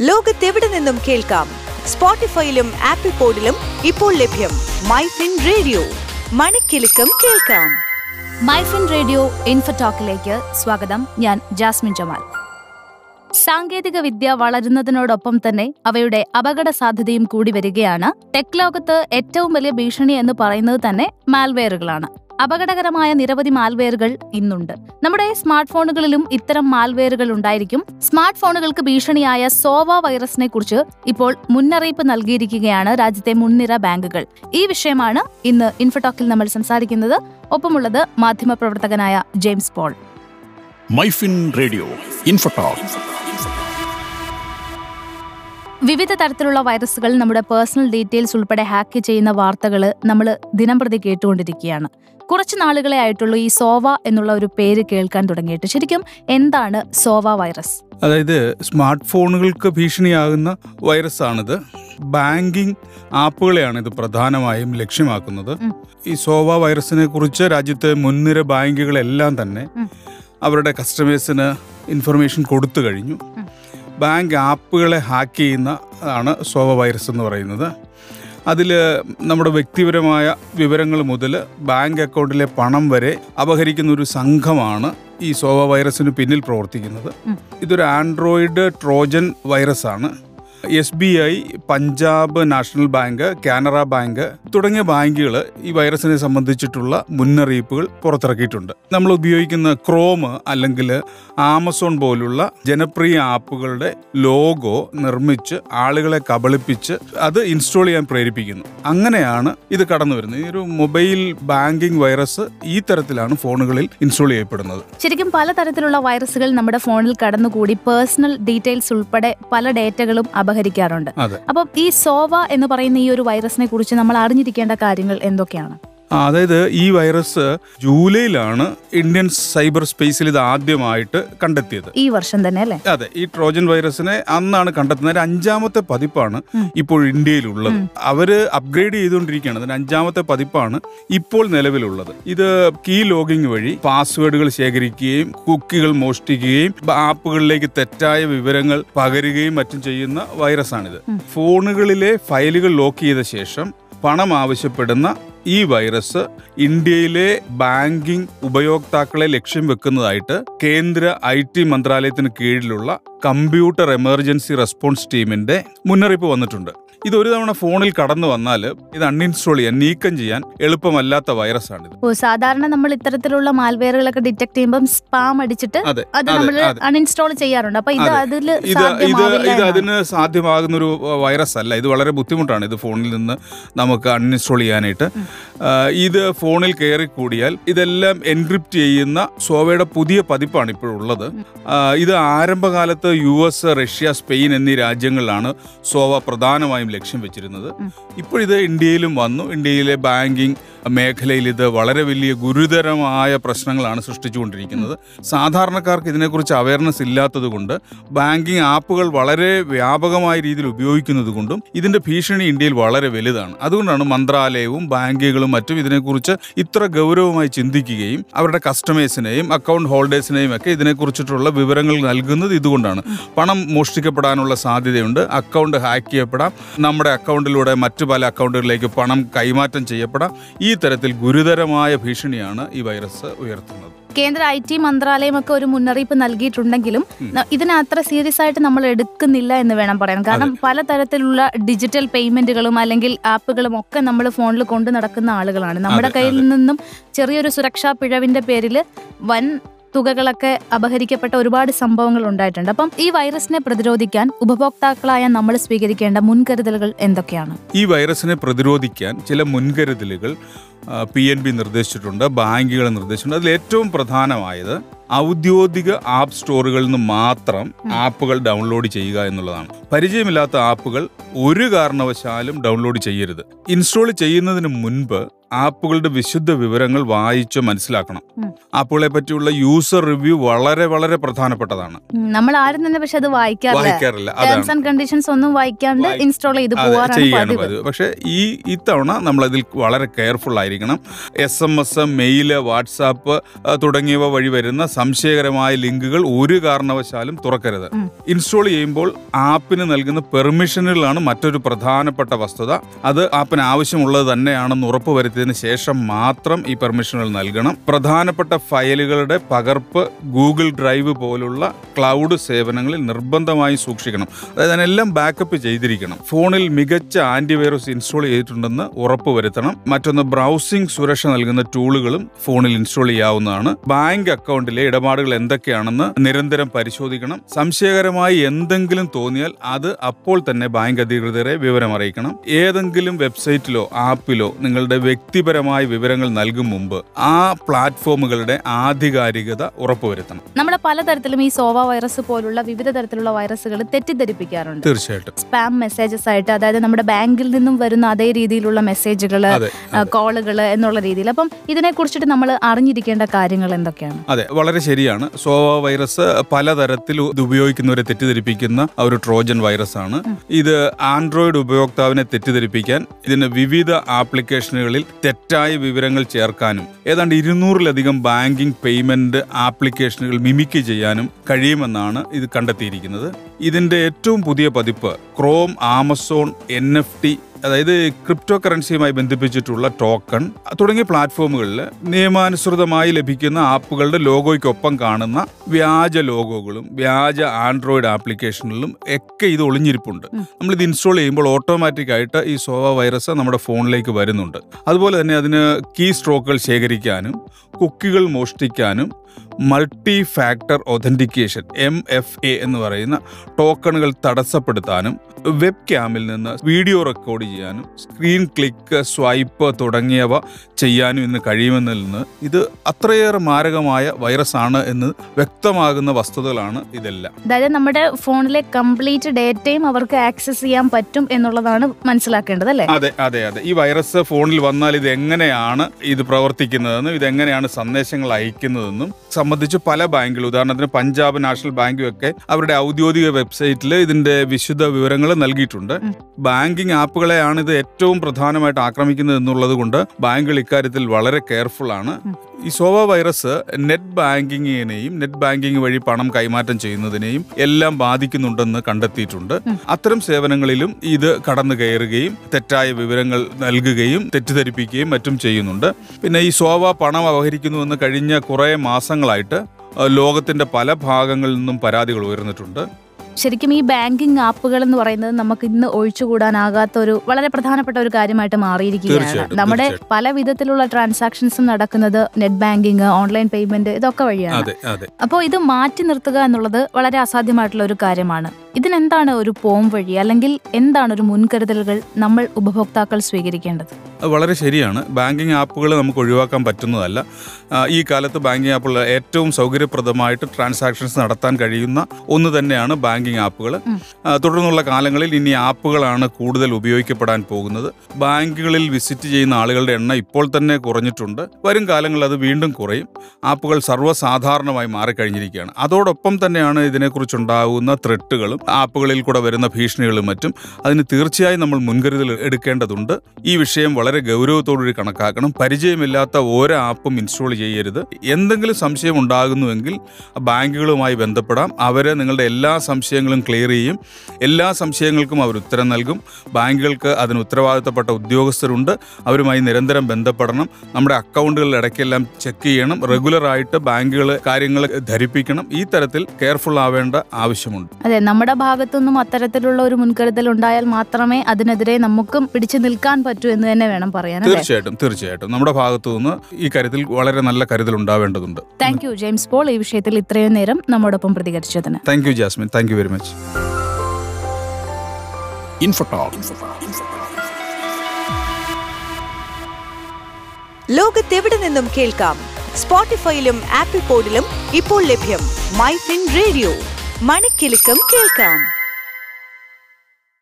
ലോകത്തെവിടെ നിന്നും കേൾക്കാം? സ്പോട്ടിഫൈയിലും ആപ്പിൾ പോഡിലും ഇപ്പോൾ ലഭ്യം മൈഫിൻ റേഡിയോ. മണിക്കെലക്കം കേൾക്കാം. മൈഫിൻ റേഡിയോ ഇൻഫോടോക്കിലേക്ക് സ്വാഗതം. ഞാൻ ജാസ്മിൻ ജമാൽ. സാങ്കേതിക വിദ്യ വളരുന്നതിനോടൊപ്പം തന്നെ അവയുടെ അപകട സാധ്യതയും കൂടി വരികയാണ്. ടെക് ലോകത്ത് ഏറ്റവും വലിയ ഭീഷണി എന്ന് പറയുന്നത് തന്നെ മാൽവെയറുകളാണ്. അപകടകരമായ നിരവധി മാൽവെയറുകൾ ഇന്നുണ്ട്. നമ്മുടെ സ്മാർട്ട് ഫോണുകളിലും ഇത്തരം മാൽവെയറുകൾ ഉണ്ടായിരിക്കും. സ്മാർട്ട് ഫോണുകൾക്ക് ഭീഷണിയായ സോവ വൈറസിനെ കുറിച്ച് ഇപ്പോൾ മുന്നറിയിപ്പ് നൽകിയിരിക്കുകയാണ് രാജ്യത്തെ മുൻനിര ബാങ്കുകൾ. ഈ വിഷയമാണ് ഇന്ന് ഇൻഫോടോക്കിൽ നമ്മൾ സംസാരിക്കുന്നത്. ഒപ്പമുള്ളത് മാധ്യമപ്രവർത്തകനായ James Paul. Myfin radio infotalk വിവിധ തരത്തിലുള്ള വൈറസുകൾ നമ്മുടെ പേഴ്സണൽ ഡീറ്റെയിൽസ് ഉൾപ്പെടെ ഹാക്ക് ചെയ്യുന്ന വാർത്തകൾ നമ്മൾ ദിനംപ്രതി കേട്ടുകൊണ്ടിരിക്കുകയാണ്. കുറച്ച് നാളുകളെ ആയിട്ടുള്ളൂ ഈ സോവ എന്നുള്ള ഒരു പേര് കേൾക്കാൻ തുടങ്ങിയിട്ട്. ശരിക്കും എന്താണ് സോവ വൈറസ്? അതായത് സ്മാർട്ട് ഫോണുകൾക്ക് ഭീഷണിയാകുന്ന വൈറസ് ആണിത് ബാങ്കിങ് ആപ്പുകളെയാണ് ഇത് പ്രധാനമായും ലക്ഷ്യമാക്കുന്നത്. ഈ സോവ വൈറസിനെ കുറിച്ച് രാജ്യത്തെ മുൻനിര ബാങ്കുകളെല്ലാം തന്നെ അവരുടെ കസ്റ്റമേഴ്സിന് ഇൻഫർമേഷൻ കൊടുത്തു കഴിഞ്ഞു. ബാങ്ക് ആപ്പുകളെ ഹാക്ക് ചെയ്യുന്ന ആണ് സോവ വൈറസ് എന്ന് പറയുന്നത്. അതിൽ നമ്മുടെ വ്യക്തിപരമായ വിവരങ്ങൾ മുതൽ ബാങ്ക് അക്കൗണ്ടിലെ പണം വരെ അപഹരിക്കുന്ന ഒരു സംഘമാണ് ഈ സോവ വൈറസിന് പിന്നിൽ പ്രവർത്തിക്കുന്നത്. ഇതൊരു ആൻഡ്രോയിഡ് ട്രോജൻ വൈറസ് ആണ് S B I Punjab national bank Canara bank തുടങ്ങിയ ബാങ്കുകൾ ഈ വൈറസിനെ സംബന്ധിച്ചിട്ടുള്ള മുന്നറിയിപ്പുകൾ പുറത്തിറക്കിയിട്ടുണ്ട്. നമ്മൾ ഉപയോഗിക്കുന്ന ക്രോം അല്ലെങ്കിൽ ആമസോൺ പോലുള്ള ജനപ്രിയ ആപ്പുകളുടെ ലോഗോ നിർമ്മിച്ച് ആളുകളെ കബളിപ്പിച്ച് അത് ഇൻസ്റ്റാൾ ചെയ്യാൻ പ്രേരിപ്പിക്കുന്നു. അങ്ങനെയാണ് ഇത് കടന്നു വരുന്നത്. ഈ ഒരു മൊബൈൽ ബാങ്കിംഗ് വൈറസ് ഈ തരത്തിലാണ് ഫോണുകളിൽ ഇൻസ്റ്റാൾ ചെയ്യപ്പെടുന്നത്. ശരിക്കും പലതരത്തിലുള്ള വൈറസുകൾ നമ്മുടെ ഫോണിൽ കടന്നുകൂടി. പേഴ്സണൽ ഡീറ്റെയിൽസ് ഉൾപ്പെടെ പല ഡേറ്റകളും അപഹരിക്കാറുണ്ട്. അപ്പം ഈ സോവ എന്ന് പറയുന്ന ഈ ഒരു വൈറസിനെ കുറിച്ച് നമ്മൾ അറിഞ്ഞിരിക്കേണ്ട കാര്യങ്ങൾ എന്തൊക്കെയാണ്? അതായത് ഈ വൈറസ് ജൂലൈയിലാണ് ഇന്ത്യൻ സൈബർ സ്പേസിൽ ഇത് ആദ്യമായിട്ട് കണ്ടെത്തിയത്. ഈ വർഷം തന്നെ അല്ലേ? അതെ ഈ ട്രോജൻ വൈറസിനെ അന്നാണ് കണ്ടെത്തുന്നത്. അഞ്ചാമത്തെ പതിപ്പാണ് ഇപ്പോൾ ഇന്ത്യയിലുള്ളത്. അവർ അപ്ഗ്രേഡ് ചെയ്തുകൊണ്ടിരിക്കുകയാണ്. അതിന്റെ അഞ്ചാമത്തെ പതിപ്പാണ് ഇപ്പോൾ നിലവിലുള്ളത്. ഇത് കീ ലോഗിംഗ് വഴി പാസ്വേഡുകൾ ശേഖരിക്കുകയും കുക്കികൾ മോഷ്ടിക്കുകയും ആപ്പുകളിലേക്ക് തെറ്റായ വിവരങ്ങൾ പകരുകയും മറ്റും ചെയ്യുന്ന വൈറസാണിത് ആണിത്. ഫോണുകളിലെ ഫയലുകൾ ലോക്ക് ചെയ്ത ശേഷം പണം ആവശ്യപ്പെടുന്ന ഈ വൈറസ് ഇന്ത്യയിലെ ബാങ്കിംഗ് ഉപയോക്താക്കളെ ലക്ഷ്യം വെക്കുന്നതായിട്ട് കേന്ദ്ര ഐ ടി മന്ത്രാലയത്തിന് കീഴിലുള്ള കമ്പ്യൂട്ടർ എമർജൻസി റെസ്പോൺസ് ടീമിന്റെ മുന്നറിയിപ്പ് വന്നിട്ടുണ്ട്. ഇത് ഒരു തവണ ഫോണിൽ കടന്നു വന്നാൽ ഇത് അൺഇൻസ്റ്റോൾ ചെയ്യാൻ നീക്കം ചെയ്യാൻ എളുപ്പമല്ലാത്ത വൈറസാണിത്. ഓ സാധാരണ നമ്മൾ ഇത്തരത്തിലുള്ള മാൽവെയറുകളൊക്കെ ഡിറ്റക്ട് ചെയ്യുമ്പോൾ സ്പാം അടിച്ചിട്ട് അൺഇൻസ്റ്റോൾ അത് നമ്മൾ അൺഇൻസ്റ്റാൾ ചെയ്യാറുണ്ട്. അപ്പൊ ഇത് അതെ. അതിൽ ഇത് ഇത് അതിന് സാധ്യമാകുന്ന ഒരു വൈറസ് അല്ല ഇത് വളരെ ബുദ്ധിമുട്ടാണ് ഇത് ഫോണിൽ നിന്ന് നമുക്ക് അൺഇൻസ്റ്റോൾ ചെയ്യാനായിട്ട്. ഇത് ഫോണിൽ കയറി കൂടിയാൽ ഇതെല്ലാം എൻക്രിപ്റ്റ് ചെയ്യുന്ന സോവയുടെ പുതിയ പതിപ്പാണ് ഇപ്പോഴുള്ളത് ഇത് ആരംഭകാലത്ത് യു എസ് റഷ്യ സ്പെയിൻ എന്നീ രാജ്യങ്ങളിലാണ് സോവ പ്രധാനമായും ലക്ഷ്യം വെച്ചിരുന്നത്. ഇപ്പോഴിത് ഇന്ത്യയിലും വന്നു. ഇന്ത്യയിലെ ബാങ്കിങ് മേഖലയിൽ ഇത് വളരെ വലിയ ഗുരുതരമായ പ്രശ്നങ്ങളാണ് സൃഷ്ടിച്ചുകൊണ്ടിരിക്കുന്നത്. സാധാരണക്കാർക്ക് ഇതിനെക്കുറിച്ച് അവയർനെസ് ഇല്ലാത്തത് കൊണ്ട് ബാങ്കിങ് ആപ്പുകൾ വളരെ വ്യാപകമായ രീതിയിൽ ഉപയോഗിക്കുന്നത് കൊണ്ടും ഇതിന്റെ ഭീഷണി ഇന്ത്യയിൽ വളരെ വലുതാണ്. അതുകൊണ്ടാണ് മന്ത്രാലയവും ബാങ്കുകളും മറ്റും ഇതിനെക്കുറിച്ച് ഇത്ര ഗൗരവമായി ചിന്തിക്കുകയും അവരുടെ കസ്റ്റമേഴ്സിനെയും അക്കൗണ്ട് ഹോൾഡേഴ്സിനെയും ഒക്കെ ഇതിനെക്കുറിച്ചിട്ടുള്ള വിവരങ്ങൾ നൽകുന്നത് ഇതുകൊണ്ടാണ്. പണം മോഷ്ടിക്കപ്പെടാനുള്ള സാധ്യതയുണ്ട്. അക്കൗണ്ട് ഹാക്ക് ചെയ്യപ്പെടാം. നമ്മുടെ അക്കൗണ്ടിലൂടെ മറ്റു പല അക്കൗണ്ടുകളിലേക്ക് പണം കൈമാറ്റം ചെയ്യപ്പെടാം. ഈ തരത്തിൽ ഗുരുതരമായ ഭീഷണിയാണ് ഈ വൈറസ് ഉയർത്തുന്നത്. കേന്ദ്ര ഐ ടി മന്ത്രാലയമൊക്കെ ഒരു മുന്നറിയിപ്പ് നൽകിയിട്ടുണ്ടെങ്കിലും ഇതിനെ അത്ര സീരിയസ് ആയിട്ട് നമ്മൾ എടുക്കുന്നില്ല എന്ന് വേണം പറയാൻ. കാരണം പലതരത്തിലുള്ള ഡിജിറ്റൽ പേയ്മെന്റുകളും അല്ലെങ്കിൽ ആപ്പുകളും ഒക്കെ നമ്മൾ ഫോണിൽ കൊണ്ടു നടക്കുന്ന ആളുകളാണ്. നമ്മുടെ കയ്യിൽ നിന്നും ചെറിയൊരു സുരക്ഷാ പിഴവിന്റെ പേരിൽ വൻ തുകകളൊക്കെ അപഹരിക്കപ്പെട്ട ഒരുപാട് സംഭവങ്ങൾ ഉണ്ടായിട്ടുണ്ട്. അപ്പം ഈ വൈറസിനെ പ്രതിരോധിക്കാൻ ഉപഭോക്താക്കളായ നമ്മൾ സ്വീകരിക്കേണ്ട മുൻകരുതലുകൾ എന്തൊക്കെയാണ്? ഈ വൈറസിനെ പ്രതിരോധിക്കാൻ ചില മുൻകരുതലുകൾ പി എൻ ബി നിർദ്ദേശിച്ചിട്ടുണ്ട് ബാങ്കുകൾ നിർദ്ദേശിച്ചിട്ടുണ്ട്. അതിൽ ഏറ്റവും പ്രധാനമായത് ഔദ്യോഗിക ആപ്പ് സ്റ്റോറുകളിൽ നിന്ന് മാത്രം ആപ്പുകൾ ഡൗൺലോഡ് ചെയ്യുക എന്നുള്ളതാണ്. പരിചയമില്ലാത്ത ആപ്പുകൾ ഒരു കാരണവശാലും ഡൗൺലോഡ് ചെയ്യരുത്. ഇൻസ്റ്റാൾ ചെയ്യുന്നതിന് മുൻപ് ആപ്പുകളുടെ വിശുദ്ധ വിവരങ്ങൾ വായിച്ച് മനസ്സിലാക്കണം. ആപ്പുകളെ പറ്റിയുള്ള യൂസർ റിവ്യൂ വളരെ വളരെ പ്രധാനപ്പെട്ടതാണ്. നമ്മൾ ആരും തന്നെ പക്ഷെ അത് വായിക്കാറില്ല. വായിക്കാറില്ല ടേംസ് ആൻഡ് കണ്ടീഷൻസ് ഒന്നും വായിക്കാണ്ട് ഇൻസ്റ്റാൾ ചെയ്ത് പതിവ്. പക്ഷേ ഈ ഇത്തവണ നമ്മൾ അതിൽ വളരെ കെയർഫുൾ ആയിരിക്കണം. S M S mail WhatsApp തുടങ്ങിയവ വഴി വരുന്ന സംശയകരമായ ലിങ്കുകൾ ഒരു കാരണവശാലും തുറക്കരുത്. ഇൻസ്റ്റാൾ ചെയ്യുമ്പോൾ ആപ്പിന് നൽകുന്ന പെർമിഷനുകളാണ് മറ്റൊരു പ്രധാനപ്പെട്ട വസ്തുത. അത് ആപ്പിന് ആവശ്യമുള്ളത് തന്നെയാണെന്ന് ഉറപ്പുവരുത്തിയതിന് ശേഷം മാത്രം ഈ പെർമിഷനുകൾ നൽകണം. പ്രധാനപ്പെട്ട ഫയലുകളുടെ പകർപ്പ് ഗൂഗിൾ ഡ്രൈവ് പോലുള്ള ക്ലൗഡ് സേവനങ്ങളിൽ നിർബന്ധമായി സൂക്ഷിക്കണം. അതായത് അതിനെല്ലാം ബാക്കപ്പ് ചെയ്തിരിക്കണം. ഫോണിൽ മികച്ച ആന്റിവൈറസ് ഇൻസ്റ്റാൾ ചെയ്തിട്ടുണ്ടെന്ന് ഉറപ്പുവരുത്തണം മറ്റൊന്ന് ബ്രൗസിംഗ് സുരക്ഷ നൽകുന്ന ടൂളുകളും ഫോണിൽ ഇൻസ്റ്റാൾ ചെയ്യാവുന്നതാണ്. ബാങ്ക് അക്കൗണ്ടിലെ ഇടപാടുകൾ എന്തൊക്കെയാണെന്ന് നിരന്തരം പരിശോധിക്കണം. സംശയകരമായി എന്തെങ്കിലും തോന്നിയാൽ അത് അപ്പോൾ തന്നെ ബാങ്ക് അധികൃതരെ വിവരം അറിയിക്കണം ഏതെങ്കിലും വെബ്സൈറ്റിലോ ആപ്പിലോ നിങ്ങളുടെ വ്യക്തിപരമായ വിവരങ്ങൾ നൽകും മുമ്പ് ആ പ്ലാറ്റ്ഫോമുകളുടെ ആധികാരികത ഉറപ്പുവരുത്തണം. നമ്മൾ പലതരത്തിലും ഈ സോവ വൈറസ് പോലുള്ള വിവിധ തരത്തിലുള്ള വൈറസുകൾ തെറ്റിദ്ധരിപ്പിക്കാറുണ്ട്. തീർച്ചയായിട്ടും. സ്പാം മെസ്സേജസ് ആയിട്ട് അതായത് നമ്മുടെ ബാങ്കിൽ നിന്നും വരുന്ന അതേ രീതിയിലുള്ള മെസ്സേജുകൾ കോളുകൾ എന്നുള്ള രീതിയിൽ. അപ്പം ഇതിനെ കുറിച്ചിട്ട് നമ്മൾ അറിഞ്ഞിരിക്കേണ്ട കാര്യങ്ങൾ എന്തൊക്കെയാണ്? അതെ വളരെ ശരിയാണ്. സോവ വൈറസ് പലതരത്തിൽ ഇത് ഉപയോഗിക്കുന്നവരെ തെറ്റിദ്ധരിപ്പിക്കുന്ന ഒരു ട്രോജൻ വൈറസ് ആണ് ഇത് ആൻഡ്രോയിഡ് ഉപയോക്താവിനെ തെറ്റിദ്ധരിപ്പിക്കാൻ ഇതിന് വിവിധ ആപ്ലിക്കേഷനുകളിൽ തെറ്റായ വിവരങ്ങൾ ചേർക്കാനും ഏതാണ്ട് ഇരുന്നൂറിലധികം ബാങ്കിംഗ് പേയ്മെന്റ് ആപ്ലിക്കേഷനുകൾ മിമിക്ക് ചെയ്യാനും കഴിയുമെന്നാണ് ഇത് കണ്ടെത്തിയിരിക്കുന്നത്. ഇതിന്റെ ഏറ്റവും പുതിയ പതിപ്പ് Chrome Amazon N F T അതായത് ക്രിപ്റ്റോ കറൻസിയുമായി ബന്ധിപ്പിച്ചിട്ടുള്ള ടോക്കൺ തുടങ്ങിയ പ്ലാറ്റ്ഫോമുകളിൽ നിയമാനുസൃതമായി ലഭിക്കുന്ന ആപ്പുകളുടെ ലോഗോയ്ക്കൊപ്പം കാണുന്ന വ്യാജ ലോഗോകളും വ്യാജ ആൻഡ്രോയിഡ് ആപ്ലിക്കേഷനുകളിലും ഒക്കെ ഇത് ഒളിഞ്ഞിരിപ്പുണ്ട്. നമ്മൾ ഇത് ഇൻസ്റ്റാൾ ചെയ്യുമ്പോൾ ഓട്ടോമാറ്റിക് ആയിട്ട് ഈ സോവ വൈറസ് നമ്മുടെ ഫോണിലേക്ക് വരുന്നുണ്ട്. അതുപോലെ തന്നെ അതിന് കീ സ്ട്രോക്കുകൾ ശേഖരിക്കാനും കുക്കികൾ മോഷ്ടിക്കാനും multi factor authentication M F A എന്ന് പറയുന്ന ടോക്കണുകൾ തടസ്സപ്പെടുത്താനും വെബ് ക്യാമിൽ നിന്ന് വീഡിയോ റെക്കോർഡ് ചെയ്യാനും സ്ക്രീൻ ക്ലിക്ക് സ്വൈപ്പ് തുടങ്ങിയവ ചെയ്യാനും ഇന്ന് കഴിയുമെന്നിൽ നിന്ന് ഇത് അത്രയേറെ മാരകമായ വൈറസ് ആണ് എന്ന് വ്യക്തമാകുന്ന വസ്തുതകളാണ് ഇതെല്ലാം. അതായത് നമ്മുടെ ഫോണിലെ കംപ്ലീറ്റ് ഡേറ്റയും അവർക്ക് ആക്സസ് ചെയ്യാൻ പറ്റും എന്നുള്ളതാണ് മനസ്സിലാക്കേണ്ടത് അല്ലേ? അതെ അതെ അതെ. ഈ വൈറസ് ഫോണിൽ വന്നാൽ ഇത് എങ്ങനെയാണ് ഇത് പ്രവർത്തിക്കുന്നതെന്നും ഇത് എങ്ങനെയാണ് സന്ദേശങ്ങൾ അയക്കുന്നതെന്നും സംബന്ധിച്ച് പല ബാങ്കുകൾ ഉദാഹരണത്തിന് പഞ്ചാബ് നാഷണൽ ബാങ്കും ഒക്കെ അവരുടെ ഔദ്യോഗിക വെബ്സൈറ്റിൽ ഇതിന്റെ വിശുദ്ധ വിവരങ്ങൾ നൽകിയിട്ടുണ്ട്. ബാങ്കിങ് ആപ്പുകളെയാണ് ഇത് ഏറ്റവും പ്രധാനമായിട്ട് ആക്രമിക്കുന്നത് എന്നുള്ളത് കൊണ്ട് ബാങ്കുകൾ ഇക്കാര്യത്തിൽ വളരെ കെയർഫുൾ ആണ്. ഈ സോവ വൈറസ് നെറ്റ് ബാങ്കിങ്ങിനെയും നെറ്റ് ബാങ്കിങ് വഴി പണം കൈമാറ്റം ചെയ്യുന്നതിനെയും എല്ലാം ബാധിക്കുന്നുണ്ടെന്ന് കണ്ടെത്തിയിട്ടുണ്ട്. അത്തരം സേവനങ്ങളിലും ഇത് കടന്നു കയറുകയും തെറ്റായ വിവരങ്ങൾ നൽകുകയും തെറ്റിദ്ധരിപ്പിക്കുകയും മറ്റും ചെയ്യുന്നുണ്ട്. പിന്നെ ഈ സോവ പണം അപഹരിക്കുന്നുവെന്ന് കഴിഞ്ഞ കുറേ മാസങ്ങളായിട്ട് അഹ് ലോകത്തിന്റെ പല ഭാഗങ്ങളിൽ നിന്നും പരാതികൾ ഉയർന്നിട്ടുണ്ട്. ശരിക്കും ഈ ബാങ്കിങ് ആപ്പുകൾ എന്ന് പറയുന്നത് നമുക്ക് ഇന്ന് ഒഴിച്ചുകൂടാനാകാത്ത ഒരു വളരെ പ്രധാനപ്പെട്ട ഒരു കാര്യമായിട്ട് മാറിയിരിക്കുകയാണ്. നമ്മുടെ. പല വിധത്തിലുള്ള ട്രാൻസാക്ഷൻസും നടക്കുന്നത് നെറ്റ് ബാങ്കിങ് ഓൺലൈൻ പേയ്മെന്റ് ഇതൊക്കെ വഴിയാണ്. അപ്പോൾ ഇത് മാറ്റി നിർത്തുക എന്നുള്ളത് വളരെ അസാധ്യമായിട്ടുള്ള ഒരു കാര്യമാണ്. ഇതിനെന്താണ് ഒരു പോം വഴി അല്ലെങ്കിൽ എന്താണ് ഒരു മുൻകരുതലുകൾ നമ്മൾ ഉപഭോക്താക്കൾ സ്വീകരിക്കേണ്ടത്? അത് വളരെ ശരിയാണ്. ബാങ്കിങ് ആപ്പുകൾ നമുക്ക് ഒഴിവാക്കാൻ പറ്റുന്നതല്ല. ഈ കാലത്ത് ബാങ്കിങ് ആപ്പുകൾ ഏറ്റവും സൗകര്യപ്രദമായിട്ട് ട്രാൻസാക്ഷൻസ് നടത്താൻ കഴിയുന്ന ഒന്ന് തന്നെയാണ് ബാങ്കിങ് ആപ്പുകൾ തുടർന്നുള്ള കാലങ്ങളിൽ ഇനി ആപ്പുകളാണ് കൂടുതൽ ഉപയോഗിക്കപ്പെടാൻ പോകുന്നത്. ബാങ്കുകളിൽ വിസിറ്റ് ചെയ്യുന്ന ആളുകളുടെ എണ്ണം ഇപ്പോൾ തന്നെ കുറഞ്ഞിട്ടുണ്ട്. വരും കാലങ്ങളിൽ അത് വീണ്ടും കുറയും. ആപ്പുകൾ സർവസാധാരണമായി മാറിക്കഴിഞ്ഞിരിക്കുകയാണ്. അതോടൊപ്പം തന്നെയാണ് ഇതിനെക്കുറിച്ചുണ്ടാകുന്ന ത്രെട്ടുകളും ആപ്പുകളിൽ കൂടെ വരുന്ന ഭീഷണികളും മറ്റും അതിന് തീർച്ചയായും നമ്മൾ മുൻകരുതൽ എടുക്കേണ്ടതുണ്ട്. ഈ വിഷയം വളരെ ഗൗരവത്തോടുകൂടി കണക്കാക്കണം. പരിചയമില്ലാത്ത ഓരോ ആപ്പും ഇൻസ്റ്റാൾ ചെയ്യരുത്. എന്തെങ്കിലും സംശയം ഉണ്ടാകുന്നുവെങ്കിൽ ബാങ്കുകളുമായി ബന്ധപ്പെടാം. അവരെ നിങ്ങളുടെ എല്ലാ സംശയങ്ങളും ക്ലിയർ ചെയ്യും. എല്ലാ സംശയങ്ങൾക്കും അവർ ഉത്തരം നൽകും. ബാങ്കുകൾക്ക് അതിന് ഉത്തരവാദിത്തപ്പെട്ട ഉദ്യോഗസ്ഥരുണ്ട്. അവരുമായി നിരന്തരം ബന്ധപ്പെടണം. നമ്മുടെ അക്കൗണ്ടുകളിൽ ഇടയ്ക്കെല്ലാം ചെക്ക് ചെയ്യണം. റെഗുലറായിട്ട് ബാങ്കുകൾ കാര്യങ്ങൾ ധരിപ്പിക്കണം. ഈ തരത്തിൽ കെയർഫുൾ ആവേണ്ട ആവശ്യമുണ്ട്. അതെ നമ്മുടെ ഭാഗത്തുനിന്നും അത്തരത്തിലുള്ള ഒരു മുൻകരുതൽ ഉണ്ടായാൽ മാത്രമേ അതിനെതിരെ നമുക്കും പിടിച്ചു നിൽക്കാൻ പറ്റൂ എന്ന് തന്നെ വേണം. പറയാൻ അല്ലേ? തീർച്ചയായിട്ടും തീർച്ചയായിട്ടും. നമ്മുടെ ഭാഗത്തു നിന്ന് ഈ കാര്യത്തിൽ വളരെ നല്ല കരുതൽ ഉണ്ടാവേണ്ടതുണ്ട്. താങ്ക് യു ജെയിംസ് പോൾ ഈ വിഷയത്തിൽ ഇത്രയും നേരം നമ്മോടൊപ്പം പ്രതികരിച്ചതിന്. Thank you Jasmine thank you very much ലോകത്തെവിടെ നിന്നും കേൾക്കാം? സ്പോട്ടിഫൈയിലും ആപ്പിൾ പോഡിലും ഇപ്പോൾ ലഭ്യം. മൈ ഫിൻ റേഡിയോ മണിക്കെലക്കം കേൾക്കാം.